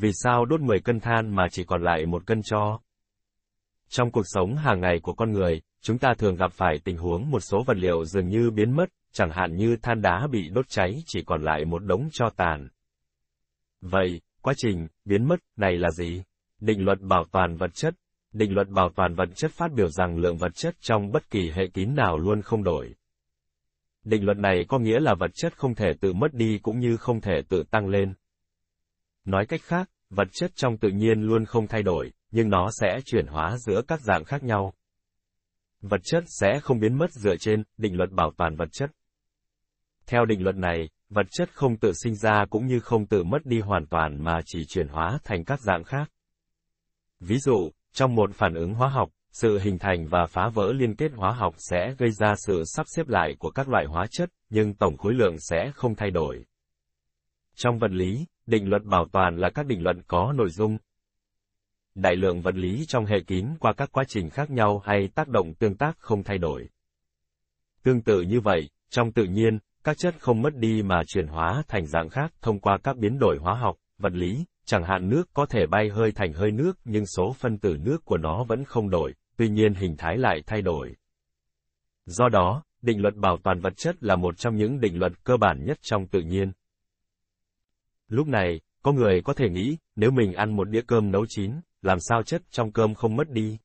Vì sao đốt 10 cân than mà chỉ còn lại một cân cho? Trong cuộc sống hàng ngày của con người, chúng ta thường gặp phải tình huống một số vật liệu dường như biến mất, chẳng hạn như than đá bị đốt cháy chỉ còn lại một đống cho tàn. Vậy, quá trình biến mất này là gì? Định luật bảo toàn vật chất. Định luật bảo toàn vật chất phát biểu rằng lượng vật chất trong bất kỳ hệ kín nào luôn không đổi. Định luật này có nghĩa là vật chất không thể tự mất đi cũng như không thể tự tăng lên. Nói cách khác, vật chất trong tự nhiên luôn không thay đổi, nhưng nó sẽ chuyển hóa giữa các dạng khác nhau. Vật chất sẽ không biến mất dựa trên định luật bảo toàn vật chất. Theo định luật này, vật chất không tự sinh ra cũng như không tự mất đi hoàn toàn mà chỉ chuyển hóa thành các dạng khác. Ví dụ, trong một phản ứng hóa học, sự hình thành và phá vỡ liên kết hóa học sẽ gây ra sự sắp xếp lại của các loại hóa chất, nhưng tổng khối lượng sẽ không thay đổi. Trong vật lý, định luật bảo toàn là các định luật có nội dung. Đại lượng vật lý trong hệ kín qua các quá trình khác nhau hay tác động tương tác không thay đổi. Tương tự như vậy, trong tự nhiên, các chất không mất đi mà chuyển hóa thành dạng khác thông qua các biến đổi hóa học, vật lý, chẳng hạn nước có thể bay hơi thành hơi nước nhưng số phân tử nước của nó vẫn không đổi, tuy nhiên hình thái lại thay đổi. Do đó, định luật bảo toàn vật chất là một trong những định luật cơ bản nhất trong tự nhiên. Lúc này, có người có thể nghĩ, nếu mình ăn một đĩa cơm nấu chín, làm sao chất trong cơm không mất đi?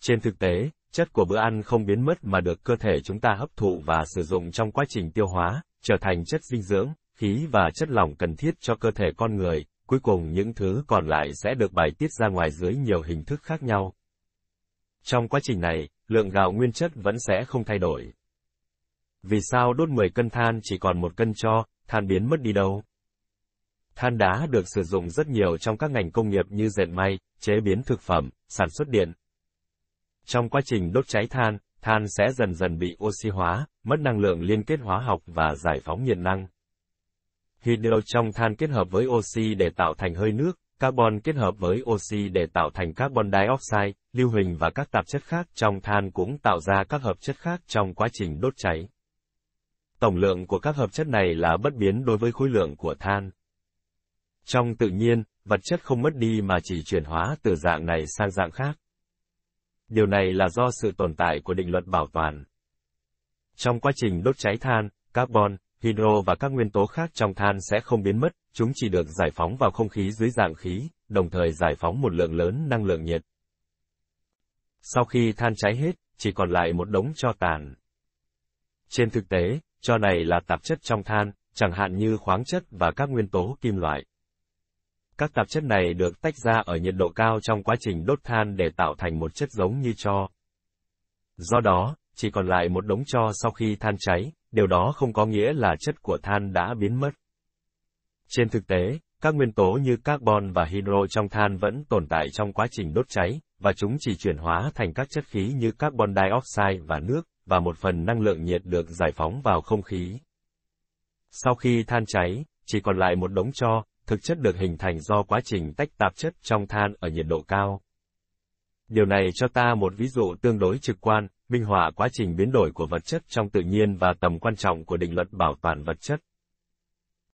Trên thực tế, chất của bữa ăn không biến mất mà được cơ thể chúng ta hấp thụ và sử dụng trong quá trình tiêu hóa, trở thành chất dinh dưỡng, khí và chất lỏng cần thiết cho cơ thể con người, cuối cùng những thứ còn lại sẽ được bài tiết ra ngoài dưới nhiều hình thức khác nhau. Trong quá trình này, lượng gạo nguyên chất vẫn sẽ không thay đổi. Vì sao đốt 10 cân than chỉ còn một cân cho, than biến mất đi đâu? Than đá được sử dụng rất nhiều trong các ngành công nghiệp như dệt may, chế biến thực phẩm, sản xuất điện. Trong quá trình đốt cháy than, than sẽ dần dần bị oxy hóa, mất năng lượng liên kết hóa học và giải phóng nhiệt năng. Hydro trong than kết hợp với oxy để tạo thành hơi nước, carbon kết hợp với oxy để tạo thành carbon dioxide, lưu huỳnh và các tạp chất khác trong than cũng tạo ra các hợp chất khác trong quá trình đốt cháy. Tổng lượng của các hợp chất này là bất biến đối với khối lượng của than. Trong tự nhiên, vật chất không mất đi mà chỉ chuyển hóa từ dạng này sang dạng khác. Điều này là do sự tồn tại của định luật bảo toàn. Trong quá trình đốt cháy than, carbon, hydro và các nguyên tố khác trong than sẽ không biến mất, chúng chỉ được giải phóng vào không khí dưới dạng khí, đồng thời giải phóng một lượng lớn năng lượng nhiệt. Sau khi than cháy hết, chỉ còn lại một đống cho tàn. Trên thực tế, cho này là tạp chất trong than, chẳng hạn như khoáng chất và các nguyên tố kim loại. Các tạp chất này được tách ra ở nhiệt độ cao trong quá trình đốt than để tạo thành một chất giống như cho. Do đó, chỉ còn lại một đống cho sau khi than cháy, điều đó không có nghĩa là chất của than đã biến mất. Trên thực tế, các nguyên tố như carbon và hydro trong than vẫn tồn tại trong quá trình đốt cháy, và chúng chỉ chuyển hóa thành các chất khí như carbon dioxide và nước, và một phần năng lượng nhiệt được giải phóng vào không khí. Sau khi than cháy, chỉ còn lại một đống cho, thực chất được hình thành do quá trình tách tạp chất trong than ở nhiệt độ cao. Điều này cho ta một ví dụ tương đối trực quan, minh họa quá trình biến đổi của vật chất trong tự nhiên và tầm quan trọng của định luật bảo toàn vật chất.